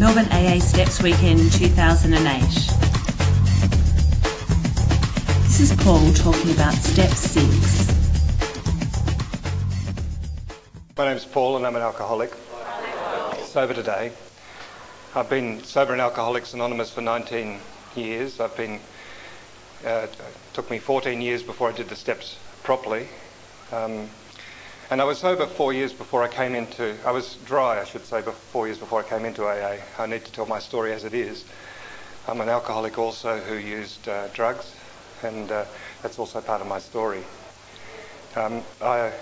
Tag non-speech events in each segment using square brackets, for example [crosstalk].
Melbourne AA Steps Weekend 2008. This is Paul talking about Step 6. My name's Paul and I'm an alcoholic. Sober today. I've been sober in Alcoholics Anonymous for 19 years. I've been. Uh, it took me 14 years before I did the steps properly. Um, and I was sober four years before I came into, I was dry, I should say, four years before I came into AA. I need to tell my story as it is. I'm an alcoholic also who used uh, drugs, and uh, that's also part of my story. Um, I,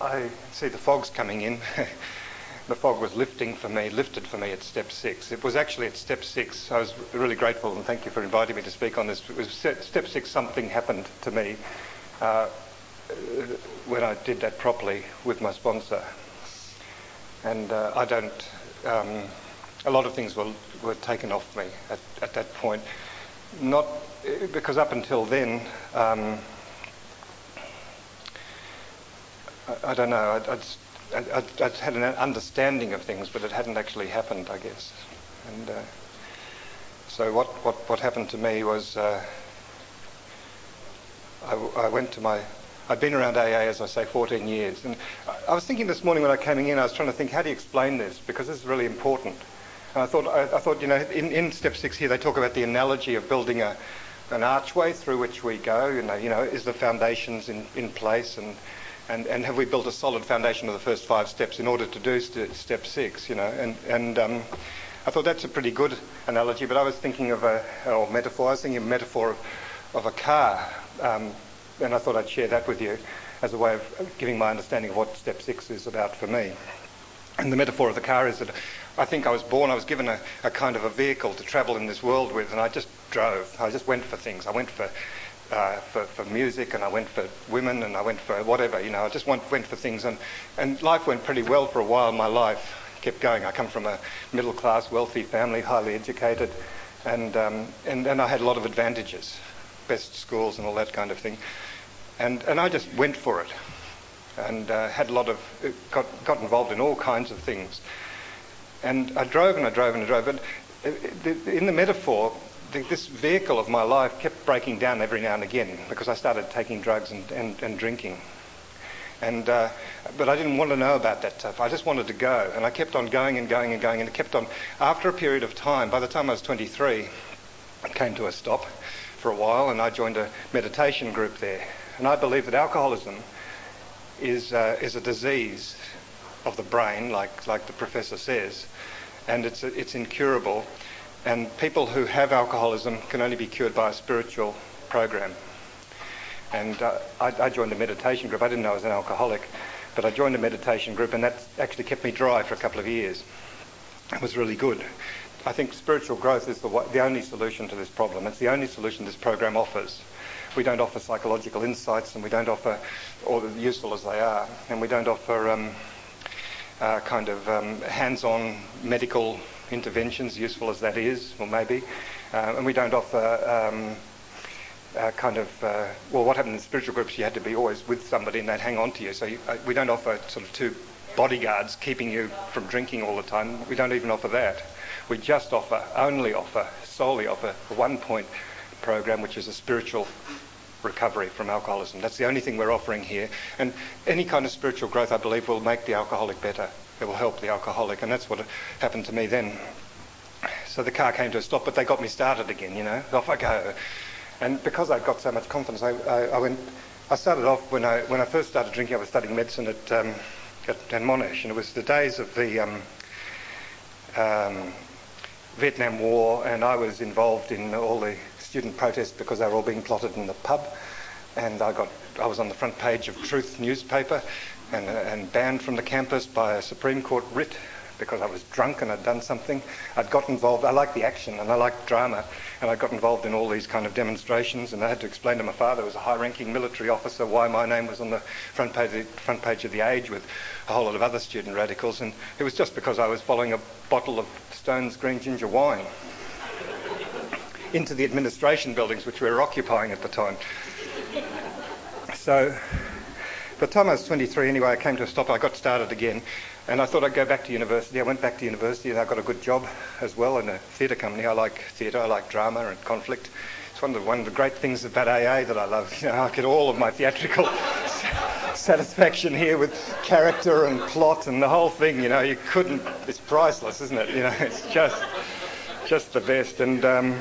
I see the fog's coming in. [laughs] the fog was lifting for me, lifted for me at step six. It was actually at step six. I was really grateful and thank you for inviting me to speak on this. It was step six, something happened to me. Uh, when I did that properly with my sponsor. And uh, I don't, um, a lot of things were, were taken off me at, at that point. Not because up until then, um, I, I, don't know, I'd, I'd, I'd, I'd, had an understanding of things, but it hadn't actually happened, I guess. And uh, so what, what, what happened to me was uh, I, I went to my I've been around AA, as I say, 14 years. And I was thinking this morning when I came in, I was trying to think, how do you explain this? Because this is really important. And I thought, I, I thought, you know, in, in, step six here, they talk about the analogy of building a, an archway through which we go. You know, you know, is the foundations in, in place and, and, and have we built a solid foundation of the first five steps in order to do st- step six, you know? And, and um, I thought that's a pretty good analogy, but I was thinking of a, or metaphor, I was thinking of a metaphor of, of a car. Um, and I thought I'd share that with you as a way of giving my understanding of what step six is about for me. And the metaphor of the car is that I think I was born, I was given a, a kind of a vehicle to travel in this world with, and I just drove. I just went for things. I went for, uh, for, for, music, and I went for women, and I went for whatever, you know, I just went, went for things. And, and life went pretty well for a while. My life kept going. I come from a middle class, wealthy family, highly educated, and, um, and, and I had a lot of advantages best schools and all that kind of thing. And, and I just went for it and uh, had a lot of, got, got involved in all kinds of things. And I drove and I drove and I drove. But uh, in the metaphor, this vehicle of my life kept breaking down every now and again because I started taking drugs and, and, and drinking. And, uh, but I didn't want to know about that stuff. I just wanted to go. And I kept on going and going and going. And it kept on. After a period of time, by the time I was 23, it came to a stop for a while, and I joined a meditation group there. And I believe that alcoholism is, uh, is a disease of the brain, like, like the professor says, and it's, it's incurable. And people who have alcoholism can only be cured by a spiritual program. And uh, I, I joined a meditation group. I didn't know I was an alcoholic, but I joined a meditation group, and that actually kept me dry for a couple of years. It was really good. I think spiritual growth is the, the only solution to this problem. It's the only solution this program offers. We don't offer psychological insights, and we don't offer, or useful as they are, and we don't offer um, uh, kind of um, hands-on medical interventions, useful as that is, or maybe, uh, and we don't offer. Um, uh, kind of, uh, well, what happened in spiritual groups, you had to be always with somebody and they'd hang on to you. So you, uh, we don't offer sort of two bodyguards keeping you from drinking all the time. We don't even offer that. We just offer, only offer, solely offer one point program, which is a spiritual recovery from alcoholism. That's the only thing we're offering here. And any kind of spiritual growth, I believe, will make the alcoholic better. It will help the alcoholic. And that's what happened to me then. So the car came to a stop, but they got me started again, you know. Off I go. And because I'd got so much confidence, I, I, I went. I started off when I when I first started drinking. I was studying medicine at um, at, at Monash, and it was the days of the um, um, Vietnam War, and I was involved in all the student protests because they were all being plotted in the pub. And I got, I was on the front page of Truth newspaper, and, and banned from the campus by a Supreme Court writ because I was drunk and I'd done something. I'd got involved. I like the action and I like drama, and I got involved in all these kind of demonstrations. And I had to explain to my father, who was a high-ranking military officer, why my name was on the front page, the front page of the Age with a whole lot of other student radicals. And it was just because I was following a bottle of Stone's Green Ginger wine into the administration buildings which we were occupying at the time. So By the time I was 23, anyway, I came to a stop. I got started again, and I thought I'd go back to university. I went back to university, and I got a good job as well in a theatre company. I like theatre. I like drama and conflict. It's one of the, one of the great things about AA that I love. You know, I get all of my theatrical [laughs] satisfaction here with character and plot and the whole thing. You know, you couldn't. It's priceless, isn't it? You know, it's just just the best. And um,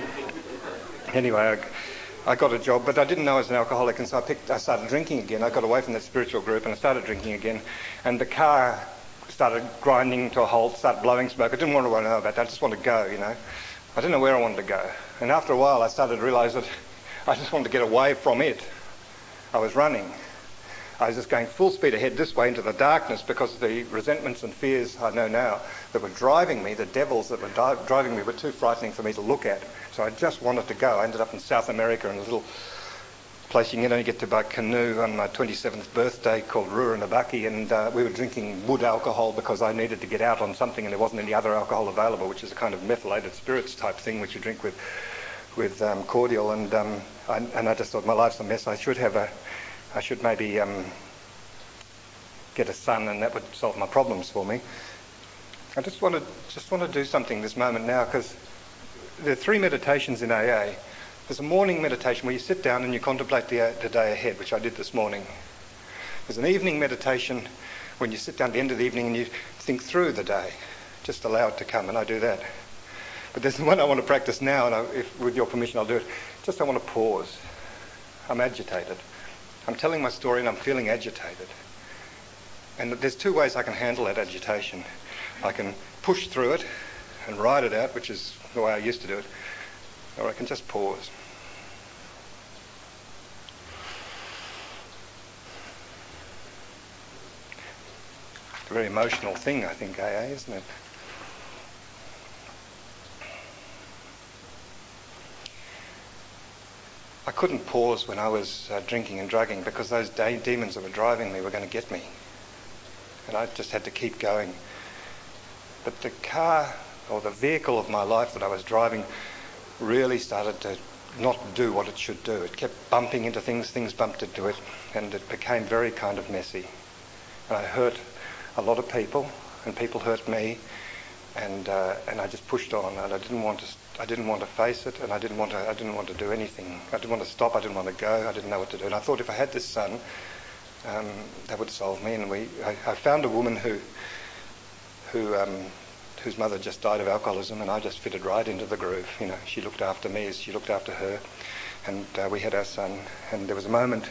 anyway. I, I got a job, but I didn't know I was an alcoholic, and so I picked. I started drinking again. I got away from that spiritual group, and I started drinking again. And the car started grinding to a halt, started blowing smoke. I didn't want to know about that. I just wanted to go, you know. I didn't know where I wanted to go. And after a while, I started to realise that I just wanted to get away from it. I was running. I was just going full speed ahead this way into the darkness because the resentments and fears I know now that were driving me, the devils that were di- driving me, were too frightening for me to look at. So I just wanted to go. I ended up in South America in a little place you can only get to by canoe on my 27th birthday called Rurrenabaque, and uh, we were drinking wood alcohol because I needed to get out on something and there wasn't any other alcohol available, which is a kind of methylated spirits type thing which you drink with with um, cordial. And um, I, and I just thought my life's a mess. I should have a I should maybe um, get a son, and that would solve my problems for me. I just want to just want to do something this moment now because there are three meditations in AA. There's a morning meditation where you sit down and you contemplate the, the day ahead, which I did this morning. There's an evening meditation when you sit down at the end of the evening and you think through the day. Just allow it to come, and I do that. But there's [laughs] one I want to practice now, and I, if, with your permission, I'll do it. Just I want to pause. I'm agitated. I'm telling my story and I'm feeling agitated. And there's two ways I can handle that agitation. I can push through it and ride it out, which is the way I used to do it, or I can just pause. It's a very emotional thing, I think, AA, isn't it? I couldn't pause when I was uh, drinking and drugging because those de- demons that were driving me were going to get me. And I just had to keep going. But the car or the vehicle of my life that I was driving really started to not do what it should do. It kept bumping into things, things bumped into it, and it became very kind of messy. And I hurt a lot of people, and people hurt me, and uh, and I just pushed on, and I didn't want to I didn't want to face it, and I didn't want to. I didn't want to do anything. I didn't want to stop. I didn't want to go. I didn't know what to do. And I thought if I had this son, um, that would solve me. And we, I, I found a woman who, who, um, whose mother just died of alcoholism, and I just fitted right into the groove. You know, she looked after me as she looked after her, and uh, we had our son. And there was a moment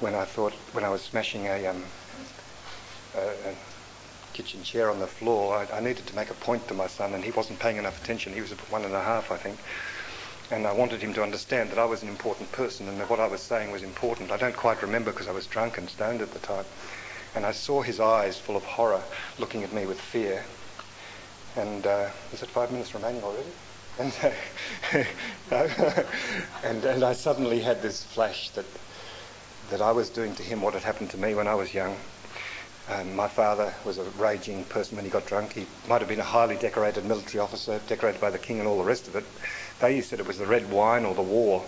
when I thought, when I was smashing a, um, a, a kitchen chair on the floor. I, I, needed to make a point to my son, and he wasn't paying enough attention. He was one and a half, I think. And I wanted him to understand that I was an important person and that what I was saying was important. I don't quite remember because I was drunk and stoned at the time. And I saw his eyes full of horror looking at me with fear. And uh, is it five minutes remaining already? And, uh, [laughs] and, and I suddenly had this flash that, that I was doing to him what had happened to me when I was young um, my father was a raging person when he got drunk. He might have been a highly decorated military officer, decorated by the king and all the rest of it. They said it was the red wine or the war.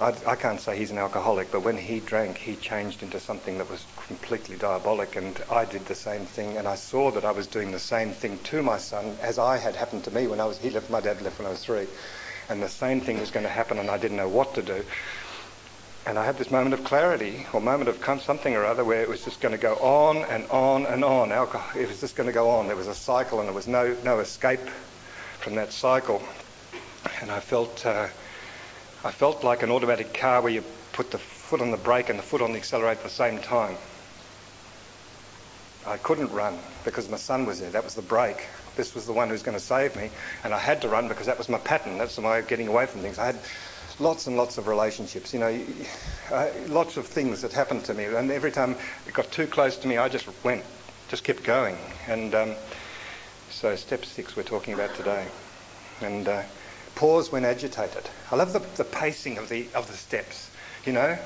I, I, can't say he's an alcoholic, but when he drank, he changed into something that was completely diabolic, and I did the same thing. And I saw that I was doing the same thing to my son as I had happened to me when I was. He left. My dad left when I was three, and the same thing was going to happen, and I didn't know what to do. And I had this moment of clarity, or moment of something or other, where it was just going to go on and on and on. Alcohol, it was just going to go on. There was a cycle, and there was no no escape from that cycle. And I felt uh, I felt like an automatic car where you put the foot on the brake and the foot on the accelerator at the same time. I couldn't run because my son was there. That was the brake. This was the one who was going to save me, and I had to run because that was my pattern. That's my way of getting away from things. I had lots and lots of relationships. You know, lots of things that happened to me, and every time it got too close to me, I just went, just kept going. And um, so, step six we're talking about today, and uh, pause when agitated. I love the, the pacing of the of the steps. You know,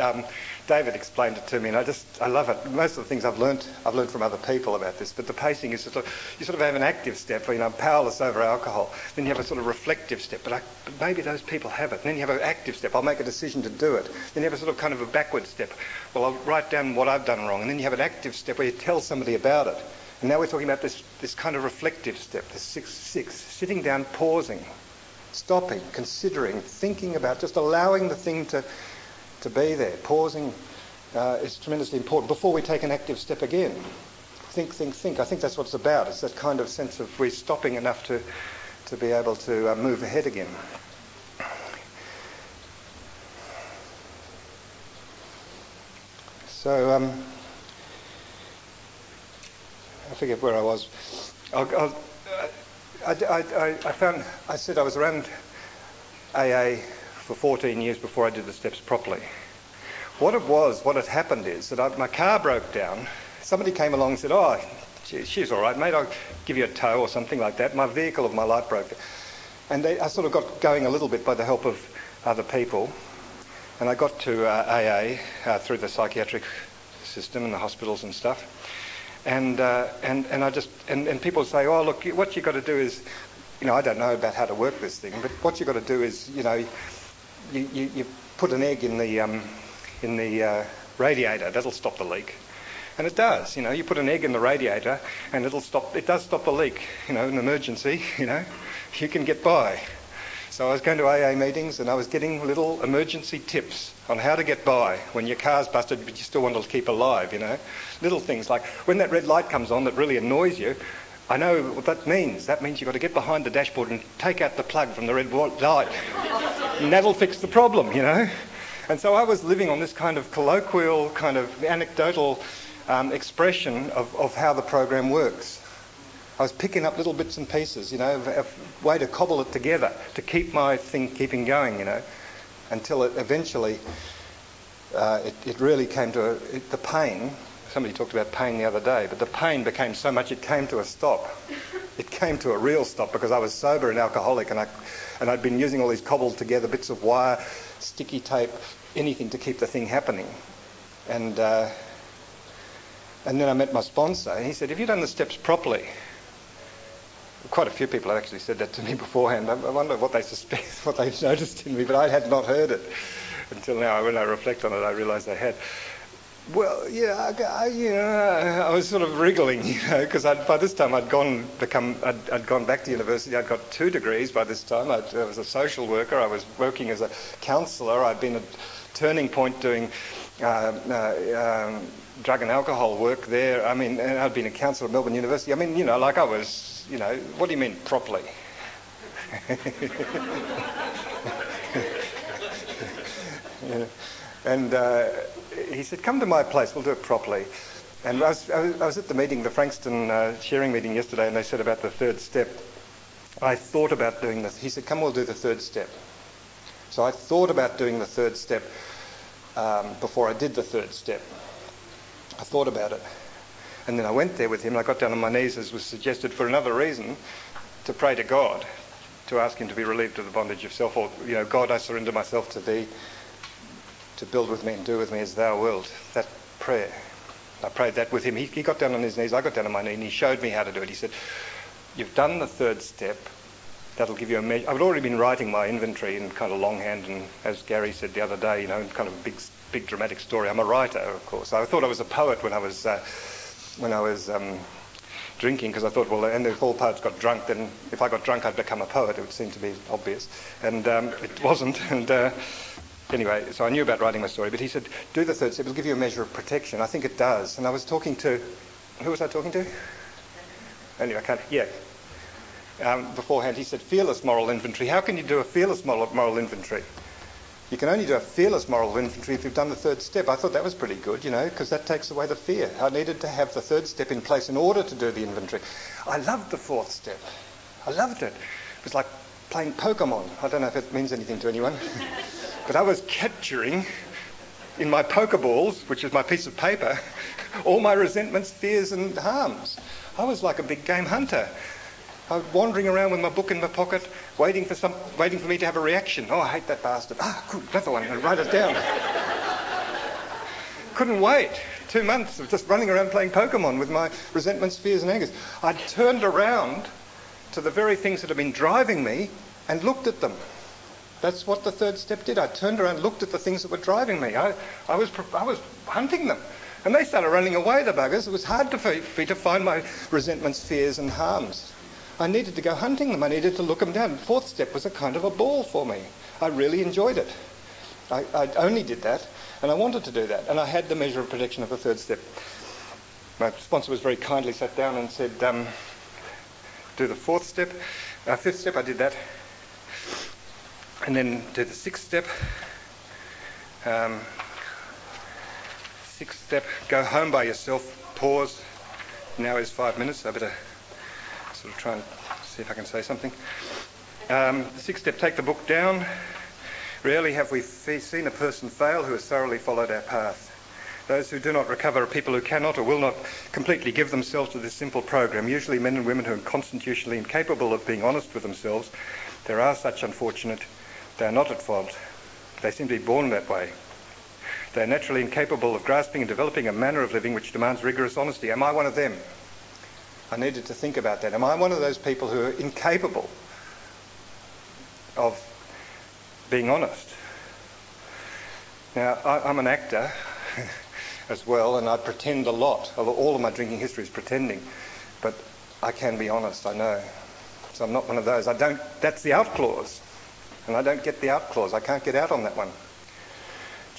um, David explained it to me, and I just I love it. Most of the things I've learned I've learned from other people about this, but the pacing is of you sort of have an active step, you know, I'm powerless over alcohol. Then you have a sort of reflective step, but, I, but maybe those people have it. And then you have an active step, I'll make a decision to do it. Then you have a sort of kind of a backward step. Well, I'll write down what I've done wrong, and then you have an active step where you tell somebody about it. And now we're talking about this this kind of reflective step, this six six, sitting down, pausing, stopping, considering, thinking about, just allowing the thing to to be there. Pausing uh, is tremendously important before we take an active step again. Think, think, think. I think that's what it's about. It's that kind of sense of we're stopping enough to, to be able to uh, move ahead again. So, um, I forget where I was. I'll, I'll, I, I, I found, I said I was around AA for 14 years before I did the steps properly. What it was, what had happened is that I, my car broke down. Somebody came along and said, Oh, she, she's all right, mate, I'll give you a tow or something like that. My vehicle of my life broke. And they, I sort of got going a little bit by the help of other people. And I got to uh, AA uh, through the psychiatric system and the hospitals and stuff. And, uh, and, and I just, and, and people say, oh, look, what you've got to do is, you know, I don't know about how to work this thing, but what you've got to do is, you know, you, you, you put an egg in the, um, in the uh, radiator, that'll stop the leak. And it does, you know, you put an egg in the radiator and it'll stop, it does stop the leak, you know, an emergency, [laughs] you know, you can get by. So I was going to AA meetings and I was getting little emergency tips on how to get by when your car's busted but you still want to keep alive, you know. Little things like when that red light comes on that really annoys you, I know what that means. That means you've got to get behind the dashboard and take out the plug from the red light. and that'll fix the problem, you know. And so I was living on this kind of colloquial, kind of anecdotal um, expression of, of how the program works. I was picking up little bits and pieces, you know, a, way to cobble it together to keep my thing keeping going, you know, until it eventually, uh, it, it, really came to a, it, the pain somebody talked about pain the other day, but the pain became so much it came to a stop. It came to a real stop because I was sober and alcoholic, and I and I'd been using all these cobbled together bits of wire, sticky tape, anything to keep the thing happening. And uh, and then I met my sponsor, and he said, "Have you done the steps properly?" Quite a few people have actually said that to me [laughs] beforehand. I wonder what they suspect, [laughs] what they've noticed in me, but I had not heard it until now. When I reflect on it, I realise I had. Well, yeah, I, you know, I was sort of wriggling, [laughs] you know, because by this time I'd gone become I'd, I'd, gone back to university. I'd got two degrees by this time. I'd, I was a social worker. I was working as a counsellor. I'd been at Turning Point doing uh, uh, um, drug and alcohol work there. I mean, I'd been a counsellor at Melbourne University. I mean, you know, like I was, you know, what do you mean properly? yeah. [laughs] And. Uh, he said, come to my place, we'll do it properly. And I was, I was at the meeting, the Frankston uh, sharing meeting yesterday, and they said about the third step. I thought about doing this. He said, come, we'll do the third step. So I thought about doing the third step um, before I did the third step. I thought about it. And then I went there with him, and I got down on my knees, as was suggested, for another reason, to pray to God, to ask him to be relieved of the bondage of self, or, you know, God, I surrender myself to thee to build with me and do with me as thou wilt. That prayer. I prayed that with him. He, he got down on his knees. I got down on my knee and he showed me how to do it. He said, You've done the third step. That'll give you a measure. I'd already been writing my inventory in kind of longhand, and as Gary said the other day, you know, kind of a big, big dramatic story. I'm a writer, of course. I thought I was a poet when I was, uh, when I was um, drinking, because I thought, well, and if all poets got drunk, then if I got drunk, I'd become a poet. It would seem to be obvious, and um, it wasn't. [laughs] And uh, anyway, so I knew about writing my story, but he said, do the third step, it'll give you a measure of protection. I think it does. And I was talking to, who was I talking to? Anyway, I can't, yeah. Um, beforehand, he said, fearless moral inventory. How can you do a fearless moral, moral inventory? You can only do a fearless moral inventory if you've done the third step. I thought that was pretty good, you know, because that takes away the fear. I needed to have the third step in place in order to do the inventory. I loved the fourth step. I loved it. It was like playing Pokemon. I don't know if it means anything to anyone. [laughs] But I was capturing in my Pokeballs, which is my piece of paper, [laughs] all my resentments, fears, and harms. I was like a big game hunter. I was wandering around with my book in my pocket, waiting for some, waiting for me to have a reaction. Oh, I hate that bastard. Ah, good, another one, and write it down. couldn't wait. Two months of just running around playing Pokemon with my resentments, fears, and angers. I turned around to the very things that had been driving me and looked at them. That's what the third step did. I turned around, looked at the things that were driving me. I, I, was, I was hunting them. And they started running away, the buggers. It was hard for me to find my resentments, fears, and harms. I needed to go hunting them. I needed to look them down. Fourth step was a kind of a ball for me. I really enjoyed it. I, I only did that, and I wanted to do that. And I had the measure of protection of the third step. My sponsor was very kindly sat down and said, um, do the fourth step. Uh, fifth step, I did that. And then do the sixth step. Um, sixth step, go home by yourself, pause. Now is five minutes, I better sort of try and see if I can say something. Um, the sixth step, take the book down. Rarely have we seen a person fail who has thoroughly followed our path. Those who do not recover are people who cannot or will not completely give themselves to this simple program, usually men and women who are constitutionally incapable of being honest with themselves. There are such unfortunate. They are not at fault. They seem to be born that way. They are naturally incapable of grasping and developing a manner of living which demands rigorous honesty. Am I one of them? I needed to think about that. Am I one of those people who are incapable of being honest? Now, I, am an actor [laughs] as well, and I pretend a lot. All of my drinking history is pretending, but I can be honest, I know. So I'm not one of those. I don't, that's the out clause, and I don't get the out clause. I can't get out on that one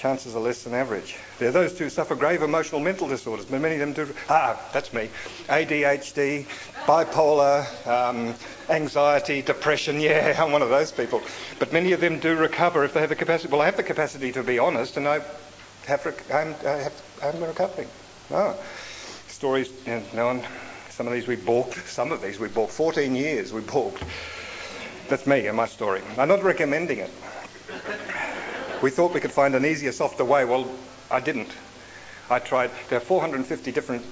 chances are less than average. There those who suffer grave emotional mental disorders, but many of them do. Ah, that's me. ADHD, bipolar, um, anxiety, depression. Yeah, [laughs] I'm one of those people. But many of them do recover if they have the capacity. Well, I have the capacity to be honest, and I have, I'm, I have, I'm recovering. Oh. Stories, you know, some of these we balked, some of these we balked. 14 years we balked. That's me and my story. I'm not recommending it. We thought we could find an easier, softer way. Well, I didn't. I tried. There are 450 different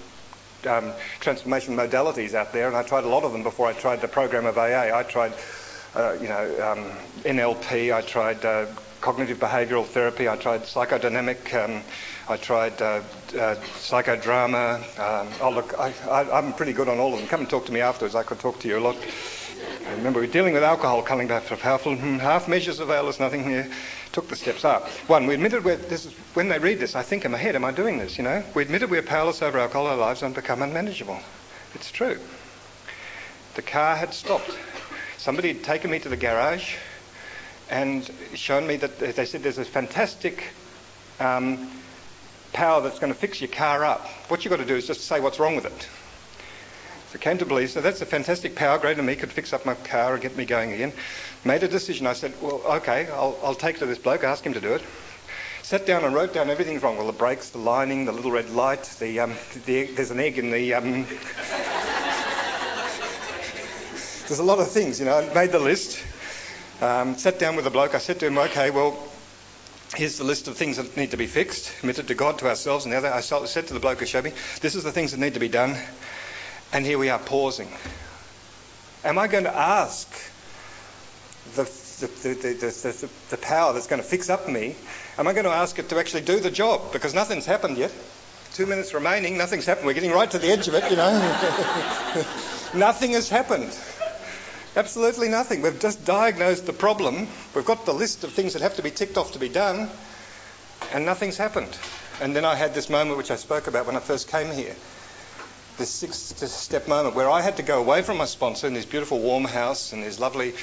um, transformation modalities out there, and I tried a lot of them before I tried the program of AA. I tried, uh, you know, um, NLP. I tried uh, cognitive behavioural therapy. I tried psychodynamic. Um, I tried uh, uh psychodrama. Um, oh, look, I, am pretty good on all of them. Come and talk to me afterwards. I could talk to you a lot. Remember, we're dealing with alcohol coming back for powerful. Half measures avail us nothing. Yeah took the steps up. One, we admitted we're, this is, when they read this, I think in my head, am I doing this, you know? We admitted we're powerless over alcohol, our lives and become unmanageable. It's true. The car had stopped. Somebody had taken me to the garage and shown me that they said there's a fantastic um, power that's going to fix your car up. What you've got to do is just say what's wrong with it. So I came to believe, so that's a fantastic power, greater than me, could fix up my car and get me going again. Made a decision. I said, well, okay, I'll, I'll take to this bloke, ask him to do it. Sat down and wrote down everything's wrong. Well, the brakes, the lining, the little red light, the, um, the there's an egg in the. Um, [laughs] there's a lot of things, you know. I made the list. Um, sat down with the bloke. I said to him, okay, well, here's the list of things that need to be fixed, admitted to God, to ourselves, and the other. I said to the bloke who showed me, this is the things that need to be done. And here we are pausing. Am I going to ask the, the, the, the, power that's going to fix up me, am I going to ask it to actually do the job? Because nothing's happened yet. Two minutes remaining, nothing's happened. We're getting right to the edge of it, you know. [laughs] nothing has happened. Absolutely nothing. We've just diagnosed the problem. We've got the list of things that have to be ticked off to be done, and nothing's happened. And then I had this moment which I spoke about when I first came here this sixth step moment where I had to go away from my sponsor in this beautiful warm house and this lovely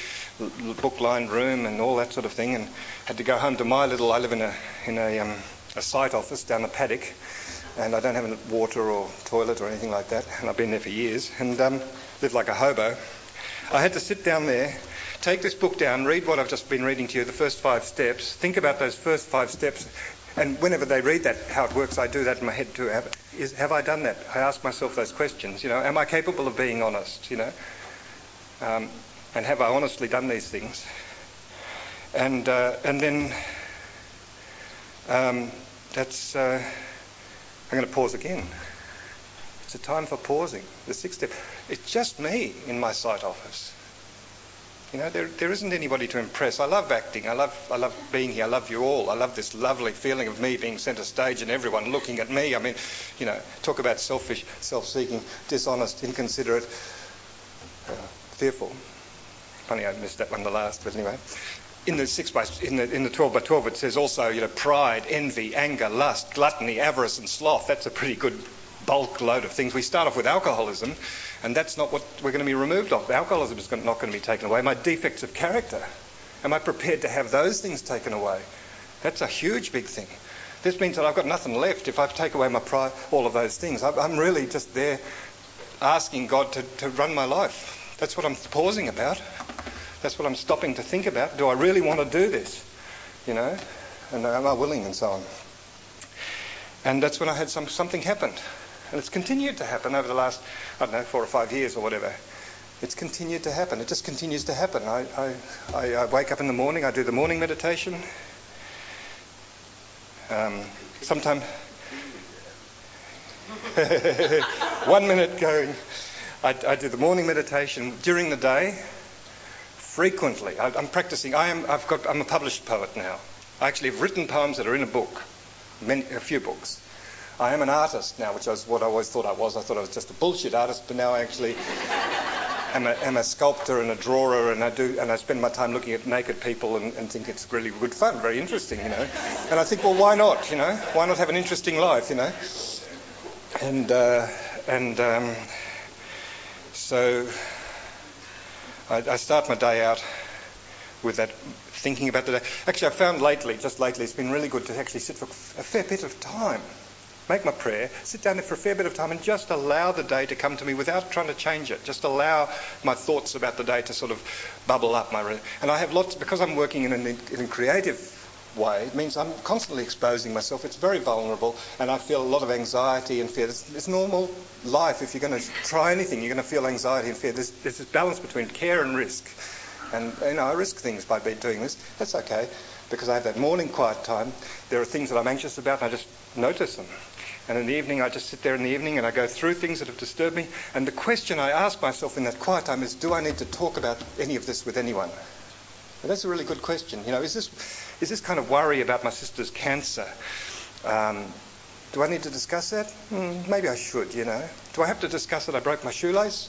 book lined room and all that sort of thing and had to go home to my little, I live in a, in a, um, a site office down the paddock and I don't have water or toilet or anything like that and I've been there for years and um, live like a hobo. I had to sit down there, take this book down, read what I've just been reading to you, the first five steps, think about those first five steps and whenever they read that, how it works, I do that in my head too. Have, is, have I done that? I ask myself those questions. You know, am I capable of being honest? You know, um, and have I honestly done these things? And uh, and then um, that's. Uh, I'm going to pause again. It's a time for pausing. The sixth step. It's just me in my site office. You know, there, there isn't anybody to impress. I love acting. I love, I love being here. I love you all. I love this lovely feeling of me being centre stage and everyone looking at me. I mean, you know, talk about selfish, self-seeking, dishonest, inconsiderate, uh, fearful. Funny I missed that one the last, but anyway. In the six by in the in the twelve by twelve, it says also, you know, pride, envy, anger, lust, gluttony, avarice, and sloth. That's a pretty good bulk load of things. We start off with alcoholism, and that's not what we're going to be removed of. Alcoholism is not going to be taken away. My defects of character, am I prepared to have those things taken away? That's a huge, big thing. This means that I've got nothing left if I take away my all of those things. I'm really just there asking God to, to run my life. That's what I'm pausing about. That's what I'm stopping to think about. Do I really want to do this? You know? And am I willing and so on? And that's when I had some, something happened. And it's continued to happen over the last, I don't know, four or five years or whatever. It's continued to happen. It just continues to happen. I, I, I wake up in the morning, I do the morning meditation. Um, Sometimes, [laughs] one minute going, I, I, do the morning meditation during the day, frequently. I, am practicing. I am, I've got, I'm a published poet now. I actually have written poems that are in a book, many, a few books. I am an artist now, which is what I always thought I was. I thought I was just a bullshit artist, but now I actually am a, am a sculptor and a drawer, and I do, and I spend my time looking at naked people and, and, think it's really good fun, very interesting, you know. And I think, well, why not, you know? Why not have an interesting life, you know? And uh, and um, so I, I start my day out with that thinking about the day. Actually, I found lately, just lately, it's been really good to actually sit for a fair bit of time make my prayer, sit down there for a fair bit of time and just allow the day to come to me without trying to change it. Just allow my thoughts about the day to sort of bubble up. My and I have lots, because I'm working in a, in a creative way, it means I'm constantly exposing myself. It's very vulnerable and I feel a lot of anxiety and fear. It's, it's normal life. If you're going to try anything, you're going to feel anxiety and fear. There's, there's this balance between care and risk. And, you know, I risk things by doing this. That's okay because I have that morning quiet time. There are things that I'm anxious about and I just notice them. And in the evening, I just sit there in the evening and I go through things that have disturbed me. And the question I ask myself in that quiet time is, do I need to talk about any of this with anyone? And that's a really good question. You know, is this, is this kind of worry about my sister's cancer? Um, do I need to discuss that? Mm, maybe I should, you know. Do I have to discuss that I broke my shoelace?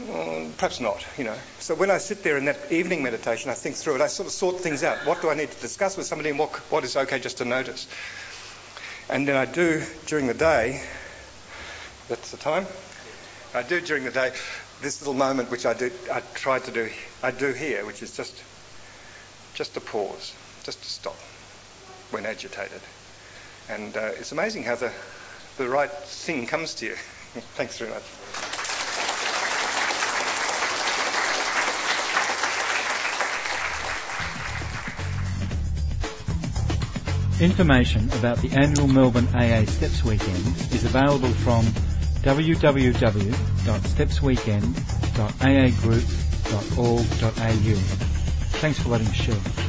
Mm, perhaps not, you know. So when I sit there in that evening meditation, I think through it. I sort of sort things out. What do I need to discuss with somebody and what, what is okay just to notice? And then I do during the day, that's the time, I do during the day this little moment which I do, I try to do, I do here, which is just, just to pause, just to stop when agitated. And uh, it's amazing how the, the right thing comes to you. [laughs] Thanks very much. Information about the annual Melbourne AA Steps Weekend is available from www.stepsweekend.aagroup.org.au. Thanks for letting us share.